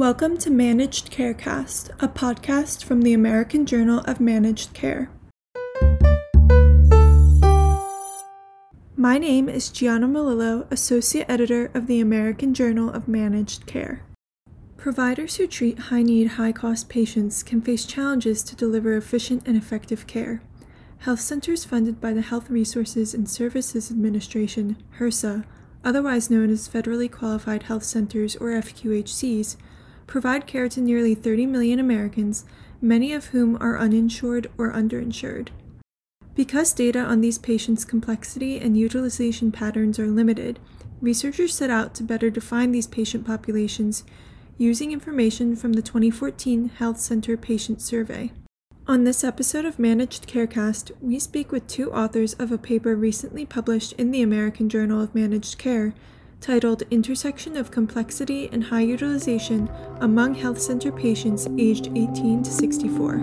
Welcome to Managed Carecast, a podcast from the American Journal of Managed Care. My name is Gianna Melillo, Associate Editor of the American Journal of Managed Care. Providers who treat high need, high cost patients can face challenges to deliver efficient and effective care. Health centers funded by the Health Resources and Services Administration, HRSA, otherwise known as Federally Qualified Health Centers or FQHCs, provide care to nearly 30 million Americans, many of whom are uninsured or underinsured. Because data on these patients' complexity and utilization patterns are limited, researchers set out to better define these patient populations using information from the 2014 Health Center Patient Survey. On this episode of Managed Carecast, we speak with two authors of a paper recently published in the American Journal of Managed Care titled Intersection of Complexity and High Utilization Among Health Center Patients Aged 18 to 64.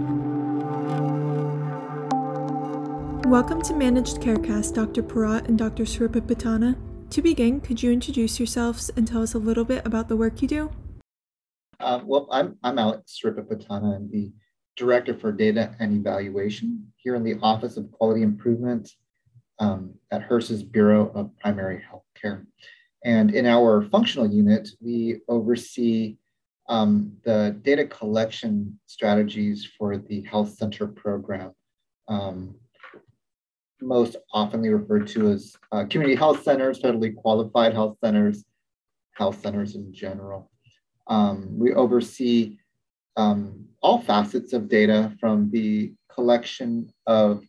Welcome to Managed Carecast, Dr. Pourat and Dr. Sripipatana. To begin, could you introduce yourselves and tell us a little bit about the work you do? Uh, well, I'm, I'm Alex Sripipatana. I'm the Director for Data and Evaluation here in the Office of Quality Improvement um, at HRSA's Bureau of Primary Health Care. And in our functional unit, we oversee um, the data collection strategies for the health center program, um, most oftenly referred to as uh, community health centers, federally qualified health centers, health centers in general. Um, we oversee um, all facets of data from the collection of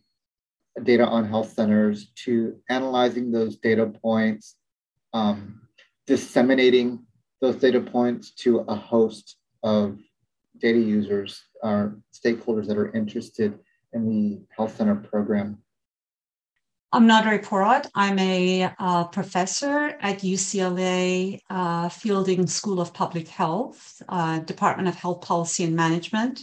data on health centers to analyzing those data points um, disseminating those data points to a host of data users or stakeholders that are interested in the health center program. I'm Nadereh Pourat. I'm a uh, professor at UCLA uh, Fielding School of Public Health, uh, Department of Health Policy and Management.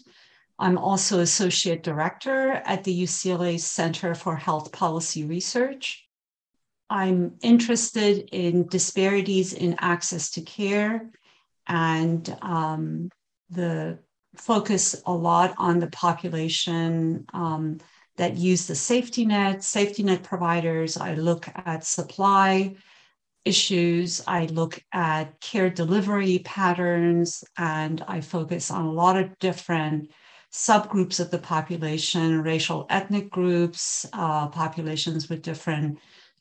I'm also associate director at the UCLA Center for Health Policy Research. I'm interested in disparities in access to care and um, the focus a lot on the population um, that use the safety net, safety net providers. I look at supply issues, I look at care delivery patterns, and I focus on a lot of different subgroups of the population, racial ethnic groups, uh, populations with different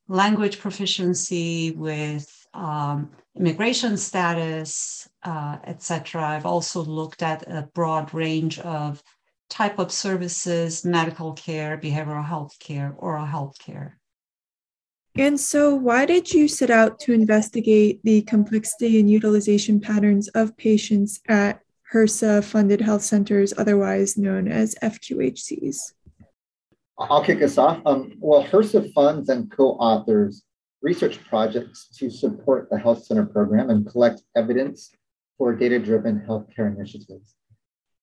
language proficiency, with um, immigration status, uh, etc. I've also looked at a broad range of type of services, medical care, behavioral health care, oral health care. And so, why did you set out to investigate the complexity and utilization patterns of patients at HRSA funded health centers, otherwise known as FQHCs? I'll kick us off. Um, well, HRSA funds and co-authors research projects to support the health center program and collect evidence for data-driven healthcare initiatives.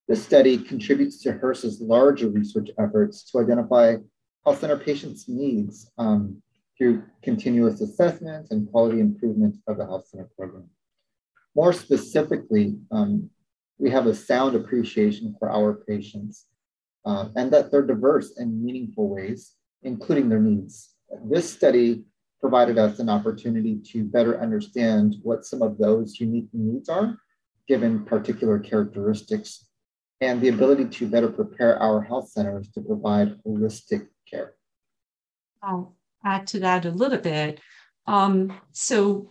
This study contributes to HRSA's larger research efforts to identify health center patients' needs um, through continuous assessment and quality improvement of the health center program. More specifically, um, we have a sound appreciation for our patients uh, and that they're diverse in meaningful ways, including their needs. This study provided us an opportunity to better understand what some of those unique needs are, given particular characteristics, and the ability to better prepare our health centers to provide holistic care. I'll add to that a little bit. Um, so,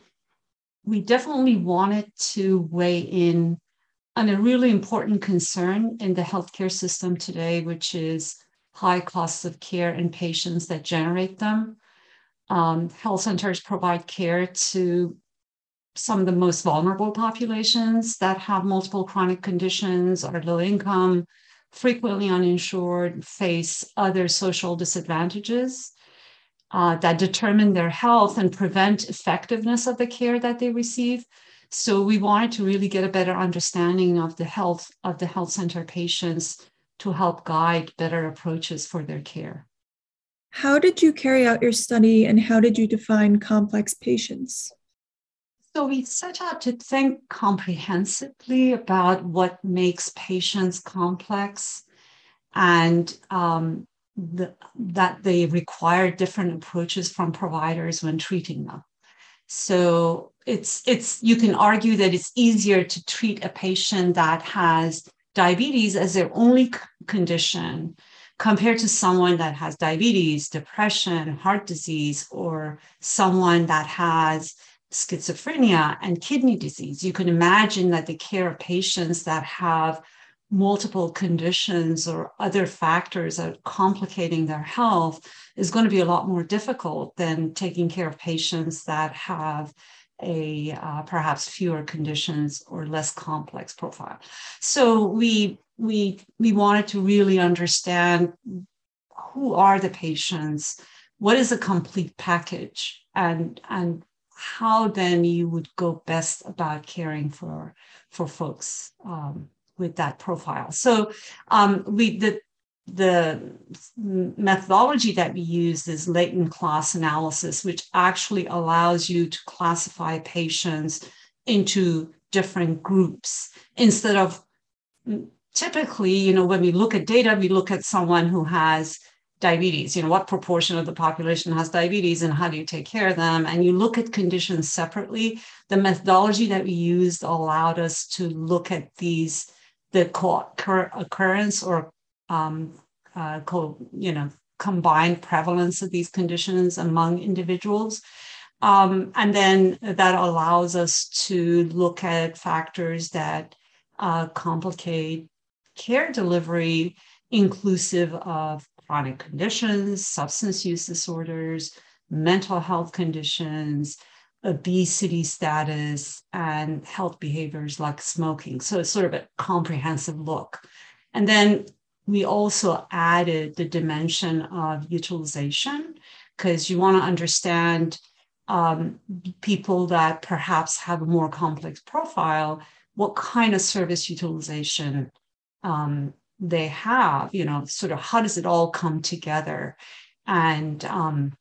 we definitely wanted to weigh in on a really important concern in the healthcare system today, which is high costs of care and patients that generate them. Um, health centers provide care to some of the most vulnerable populations that have multiple chronic conditions, are low income, frequently uninsured, face other social disadvantages uh, that determine their health and prevent effectiveness of the care that they receive. So we wanted to really get a better understanding of the health of the health center patients to help guide better approaches for their care. How did you carry out your study and how did you define complex patients? So we set out to think comprehensively about what makes patients complex and um, the, that they require different approaches from providers when treating them. So it's it's you can argue that it's easier to treat a patient that has diabetes as their only condition compared to someone that has diabetes, depression, heart disease, or someone that has schizophrenia and kidney disease. You can imagine that the care of patients that have multiple conditions or other factors that are complicating their health is going to be a lot more difficult than taking care of patients that have a uh, perhaps fewer conditions or less complex profile. So we we we wanted to really understand who are the patients, what is a complete package, and and how then you would go best about caring for for folks um, with that profile. So um, we the the methodology that we use is latent class analysis, which actually allows you to classify patients into different groups instead of mm, typically, you know, when we look at data, we look at someone who has diabetes, you know, what proportion of the population has diabetes and how do you take care of them? And you look at conditions separately. The methodology that we used allowed us to look at these, the co-occurrence or um, uh, co, you know, combined prevalence of these conditions among individuals. Um, and then that allows us to look at factors that uh, complicate care delivery, inclusive of chronic conditions, substance use disorders, mental health conditions, obesity status, and health behaviors like smoking. So it's sort of a comprehensive look. And then we also added the dimension of utilization because you want to understand um, people that perhaps have a more complex profile, what kind of service utilization um, they have, you know, sort of how does it all come together? And um,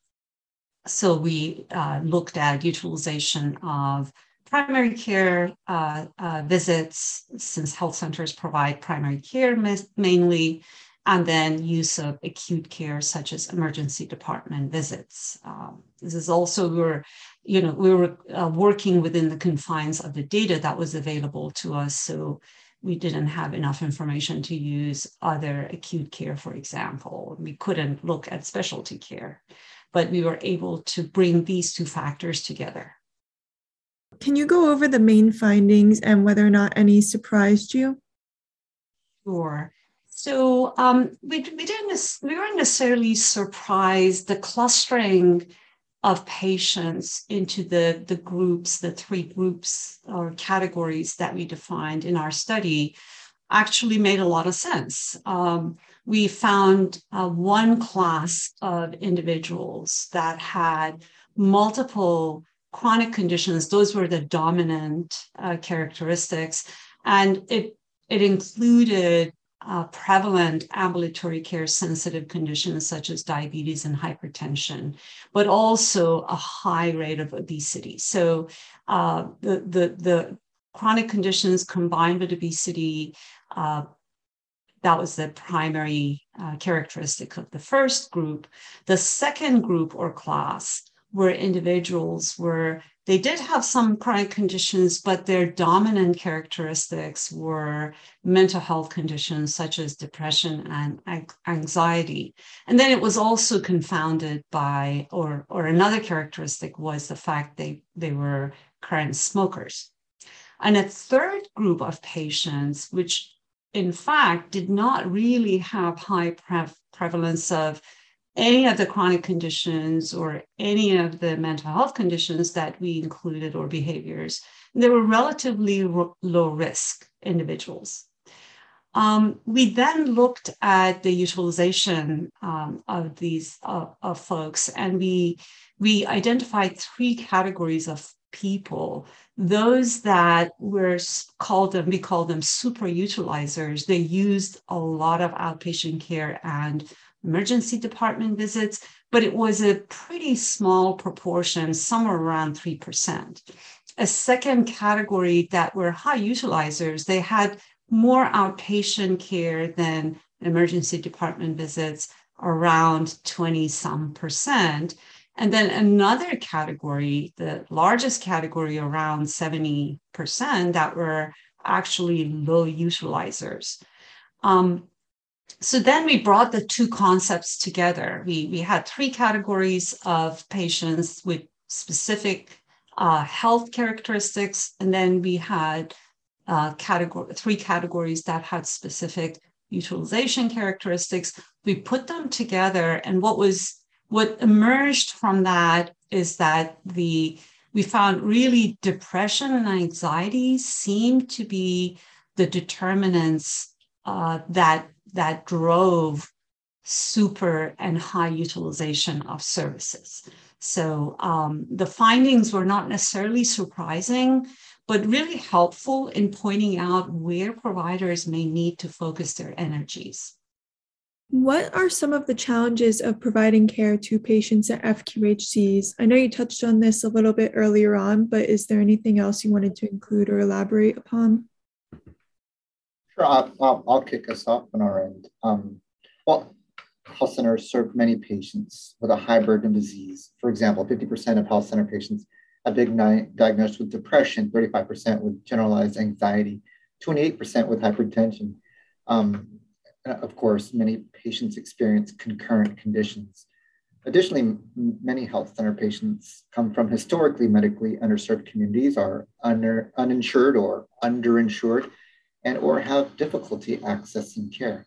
so we uh, looked at utilization of primary care uh, uh, visits, since health centers provide primary care mainly, and then use of acute care such as emergency department visits. Um, this is also we're, you know, we were uh, working within the confines of the data that was available to us. So we didn't have enough information to use other acute care, for example. We couldn't look at specialty care, but we were able to bring these two factors together. Can you go over the main findings and whether or not any surprised you? Sure. So um, we, we didn't we weren't necessarily surprised. The clustering of patients into the, the groups, the three groups or categories that we defined in our study actually made a lot of sense. Um, we found uh, one class of individuals that had multiple chronic conditions. Those were the dominant uh, characteristics. And it, it included uh, prevalent ambulatory care sensitive conditions such as diabetes and hypertension, but also a high rate of obesity. So uh, the, the, the chronic conditions combined with obesity, uh, that was the primary uh, characteristic of the first group. The second group or class were individuals where they did have some chronic conditions, but their dominant characteristics were mental health conditions such as depression and anxiety. And then it was also confounded by, or, or another characteristic was the fact they, they were current smokers. And a third group of patients, which in fact did not really have high pre- prevalence of any of the chronic conditions or any of the mental health conditions that we included or behaviors, they were relatively low risk individuals. Um, we then looked at the utilization um, of these uh, of folks, and we we identified three categories of people. Those that were called them, we call them super utilizers. They used a lot of outpatient care and emergency department visits, but it was a pretty small proportion, somewhere around 3%. a second category that were high utilizers. They had more outpatient care than emergency department visits, around 20 some percent. And then another category, the largest category, around 70% that were actually low utilizers. Um, so then we brought the two concepts together. We, we had three categories of patients with specific uh, health characteristics, and then we had uh, category, three categories that had specific utilization characteristics. We put them together, and what was what emerged from that is that the we found really depression and anxiety seemed to be the determinants uh, that that drove super and high utilization of services. So um, the findings were not necessarily surprising, but really helpful in pointing out where providers may need to focus their energies. What are some of the challenges of providing care to patients at FQHCs? I know you touched on this a little bit earlier on, but is there anything else you wanted to include or elaborate upon? Sure, I'll, I'll, I'll kick us off on our end. Um, well, health centers serve many patients with a high burden of disease. For example, 50% of health center patients have been diagnosed with depression, 35% with generalized anxiety, 28% with hypertension. Um, of course, many patients experience concurrent conditions. Additionally, many health center patients come from historically medically underserved communities, are under, uninsured or underinsured, and or have difficulty accessing care.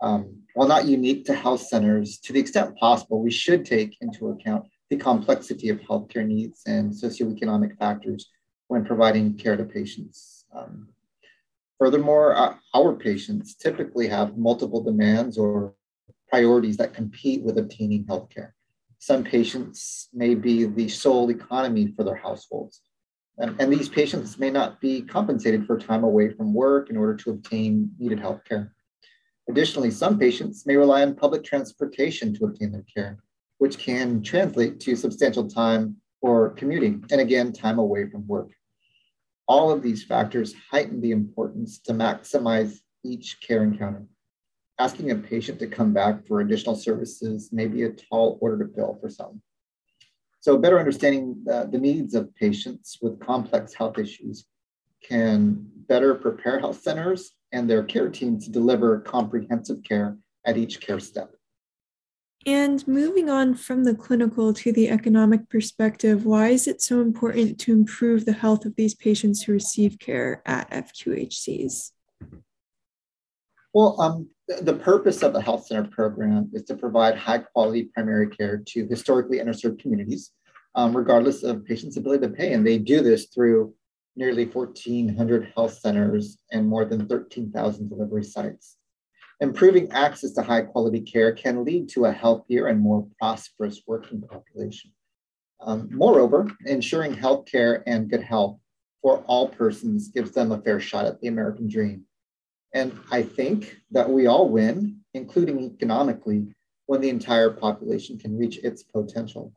Um, while not unique to health centers, to the extent possible, we should take into account the complexity of healthcare needs and socioeconomic factors when providing care to patients. Um, furthermore, uh, our patients typically have multiple demands or priorities that compete with obtaining healthcare. Some patients may be the sole economy for their households. And, and these patients may not be compensated for time away from work in order to obtain needed health care. Additionally, some patients may rely on public transportation to obtain their care, which can translate to substantial time for commuting and again, time away from work. All of these factors heighten the importance to maximize each care encounter. Asking a patient to come back for additional services may be a tall order to fill for some. So better understanding the, the needs of patients with complex health issues can better prepare health centers and their care teams to deliver comprehensive care at each care step. And moving on from the clinical to the economic perspective, why is it so important to improve the health of these patients who receive care at FQHCs? Well, um, the purpose of the health center program is to provide high quality primary care to historically underserved communities, um, regardless of patients' ability to pay. And they do this through nearly 1,400 health centers and more than 13,000 delivery sites. Improving access to high quality care can lead to a healthier and more prosperous working population. Um, moreover, ensuring health care and good health for all persons gives them a fair shot at the American dream and I think that we all win, including economically, when the entire population can reach its potential.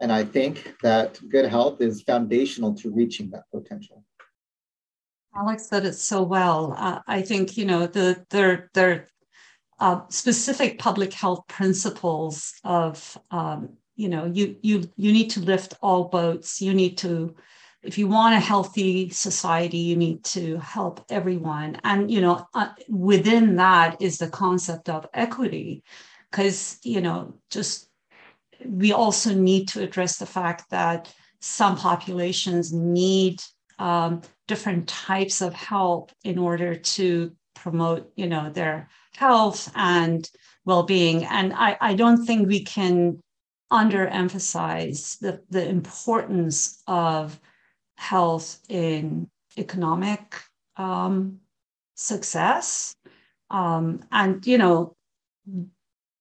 And I think that good health is foundational to reaching that potential. Alex said it so well. Uh, I think you know the there there uh, specific public health principles of um, you know you you you need to lift all boats. You need to if you want a healthy society you need to help everyone and you know uh, within that is the concept of equity because you know just we also need to address the fact that some populations need um, different types of help in order to promote you know their health and well-being and i, I don't think we can underemphasize the, the importance of health in economic um, success. Um, and you know,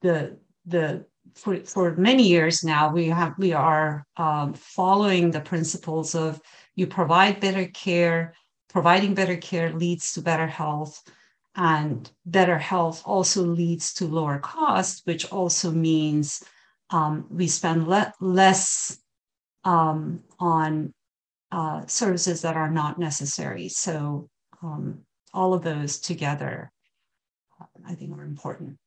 the the for, for many years now we have we are um, following the principles of you provide better care providing better care leads to better health and better health also leads to lower cost which also means um, we spend le- less um, on uh, services that are not necessary. So um, all of those together, I think, are important.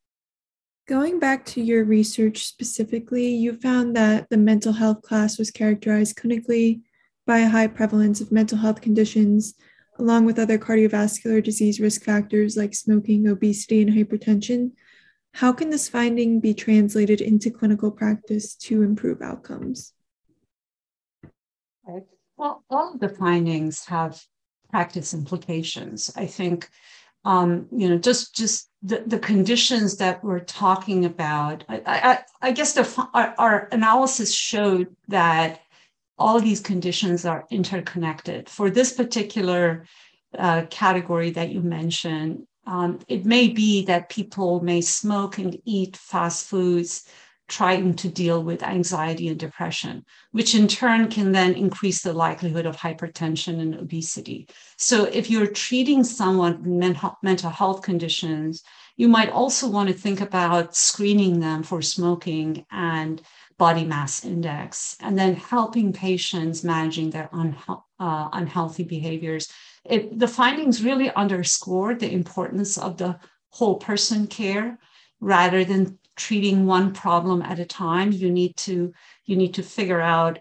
Going back to your research specifically, you found that the mental health class was characterized clinically by a high prevalence of mental health conditions, along with other cardiovascular disease risk factors like smoking, obesity, and hypertension. How can this finding be translated into clinical practice to improve outcomes? Well, all of the findings have practice implications. I think, um, you know, just just the, the conditions that we're talking about. I, I, I guess the, our, our analysis showed that all these conditions are interconnected. For this particular uh, category that you mentioned, um, it may be that people may smoke and eat fast foods trying to deal with anxiety and depression, which in turn can then increase the likelihood of hypertension and obesity. So, if you're treating someone with mental health conditions, you might also want to think about screening them for smoking and body mass index, and then helping patients managing their uh, unhealthy behaviors. It, the findings really underscore the importance of the whole person care rather than treating one problem at a time you need to you need to figure out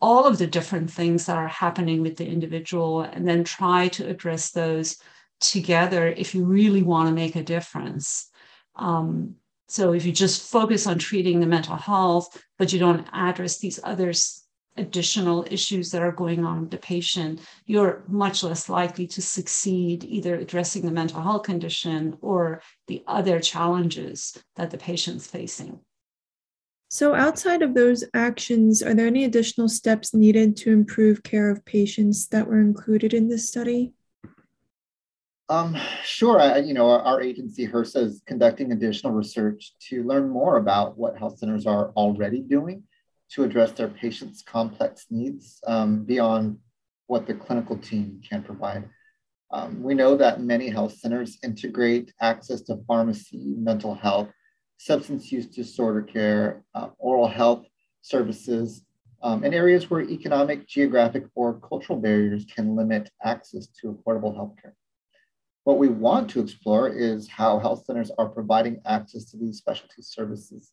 all of the different things that are happening with the individual and then try to address those together if you really want to make a difference. Um, so if you just focus on treating the mental health but you don't address these others additional issues that are going on with the patient, you're much less likely to succeed either addressing the mental health condition or the other challenges that the patient's facing. So, outside of those actions, are there any additional steps needed to improve care of patients that were included in this study? Um, sure. I, you know, our, our agency, HRSA, is conducting additional research to learn more about what health centers are already doing to address their patients' complex needs um, beyond what the clinical team can provide. Um, we know that many health centers integrate access to pharmacy, mental health, substance use disorder care, uh, oral health services, um, in areas where economic, geographic, or cultural barriers can limit access to affordable healthcare. What we want to explore is how health centers are providing access to these specialty services.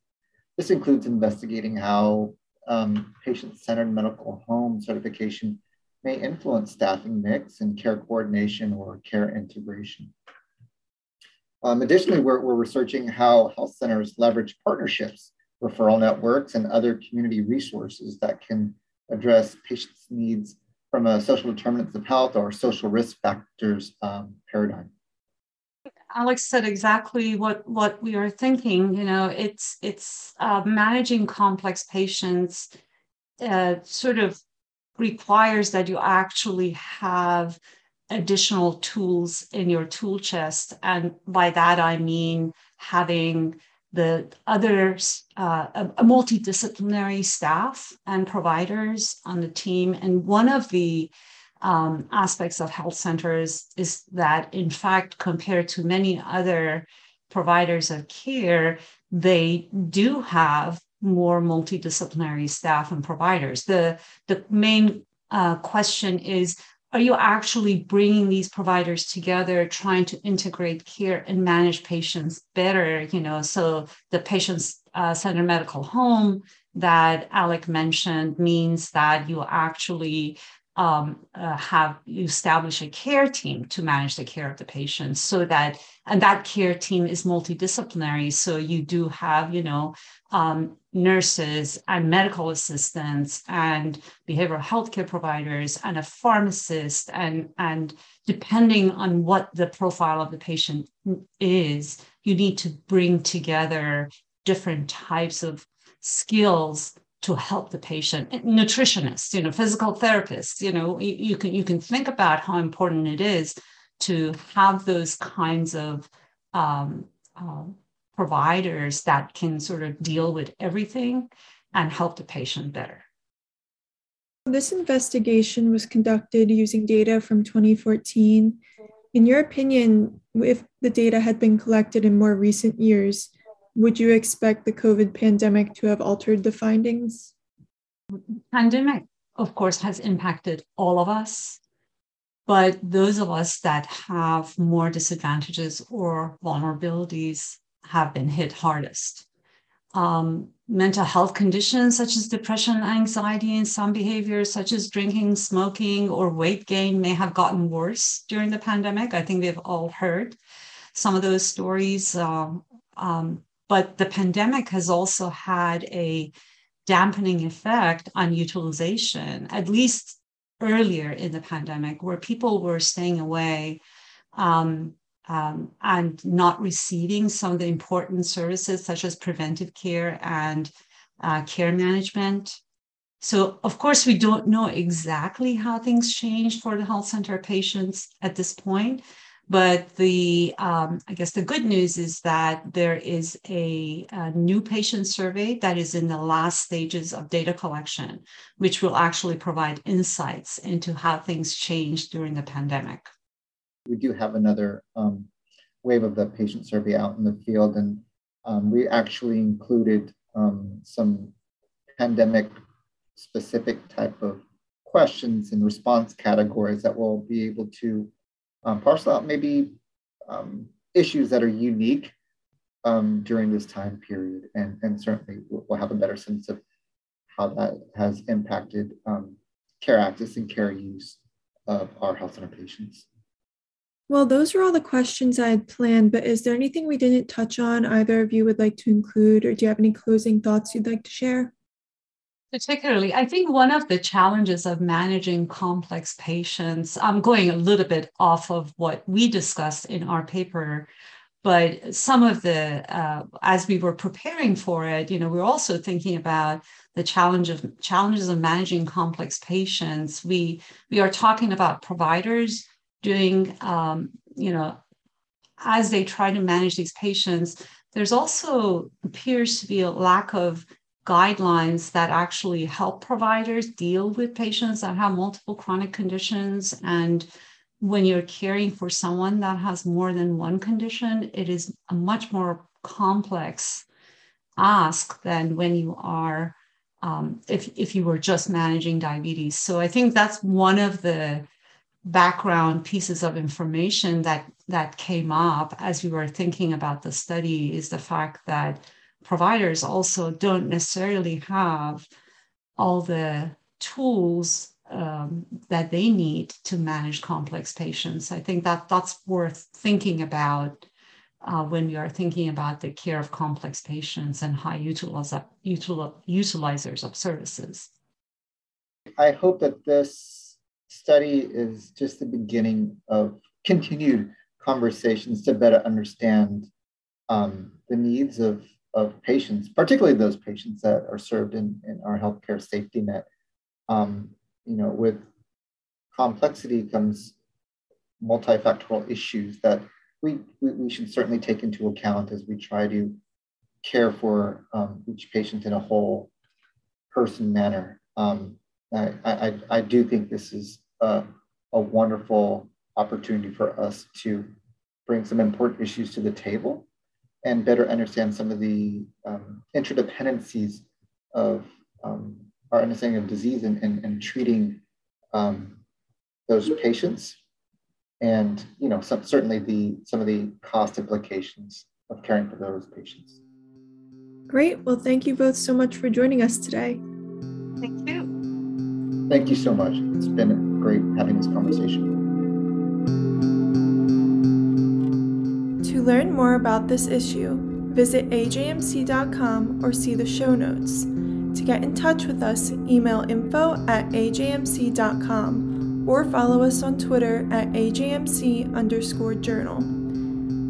This includes investigating how um, patient-centered medical home certification may influence staffing mix and care coordination or care integration. Um, additionally, we're, we're researching how health centers leverage partnerships, referral networks, and other community resources that can address patients' needs from a social determinants of health or social risk factors um, paradigm. Alex said exactly what what we are thinking. You know, it's it's uh, managing complex patients. Uh, sort of requires that you actually have additional tools in your tool chest, and by that I mean having the other uh, a, a multidisciplinary staff and providers on the team. And one of the um, aspects of health centers is that, in fact, compared to many other providers of care, they do have more multidisciplinary staff and providers. The, the main uh, question is are you actually bringing these providers together trying to integrate care and manage patients better you know so the patients uh, centered medical home that Alek mentioned means that you actually um, uh, have you establish a care team to manage the care of the patients so that and that care team is multidisciplinary. So you do have you know um, nurses and medical assistants and behavioral health care providers and a pharmacist and and depending on what the profile of the patient is you need to bring together different types of skills to help the patient nutritionists you know physical therapists you know you, you, can you can think about how important it is to have those kinds of um, uh, providers that can sort of deal with everything and help the patient better. This investigation was conducted using data from 2014 in your opinion if the data had been collected in more recent years would you expect the COVID pandemic to have altered the findings? Pandemic of course, has impacted all of us. But those of us that have more disadvantages or vulnerabilities have been hit hardest. Um, mental health conditions such as depression anxiety and some behaviors such as drinking, smoking, or weight gain may have gotten worse during the pandemic. I think we've all heard some of those stories. Um, um, but the pandemic has also had a dampening effect on utilization, at least earlier in the pandemic, where people were staying away um, um, and not receiving some of the important services such as preventive care and uh, care management. So, of course, we don't know exactly how things changed for the health center patients at this point. But the, um, I guess the good news is that there is a, a, new patient survey that is in the last stages of data collection, which will actually provide insights into how things changed during the pandemic. We do have another um, wave of the patient survey out in the field, and um, we actually included um, some pandemic specific type of questions and response categories that will be able to um, parcel out maybe um, issues that are unique um, during this time period. And, and certainly we'll have a better sense of how that has impacted um, care access and care use of our health center patients. Well, those are all the questions I had planned, but is there anything we didn't touch on either of you would like to include, or do you have any closing thoughts you'd like to share? Particularly, I think one of the challenges of managing complex patients, I'm going a little bit off of what we discussed in our paper, but some of the, uh, as we were preparing for it, you know, we're also thinking about the challenge of challenges of managing complex patients. We we are talking about providers doing, um, you know, as they try to manage these patients. There's also appears to be a lack of guidelines that actually help providers deal with patients that have multiple chronic conditions. And when you're caring for someone that has more than one condition, it is a much more complex ask than when you are um, if if you were just managing diabetes. So I think that's one of the background pieces of information that that came up as we were thinking about the study is the fact that providers also don't necessarily have all the tools um, that they need to manage complex patients. I think that that's worth thinking about uh, when we are thinking about the care of complex patients and high utiliz- util- utilizers of services. I hope that this study is just the beginning of continued conversations to better understand um, the needs of of patients, particularly those patients that are served in, in our healthcare safety net. Um, you know, with complexity comes multifactorial issues that we, we, we, should certainly take into account as we try to care for um, each patient in a whole person manner. Um, I, I, I do think this is a, a wonderful opportunity for us to bring some important issues to the table and better understand some of the um, interdependencies of um, our understanding of disease and, and, and treating um, those patients and you know some, certainly the some of the cost implications of caring for those patients. Great. Well thank you both so much for joining us today. Thank you. Thank you so much. It's been great having this conversation learn more about this issue, visit ajmc.com or see the show notes. To get in touch with us, email info at ajmc.com or follow us on Twitter at ajmc underscore journal.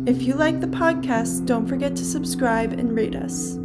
If you like the podcast, don't forget to subscribe and rate us.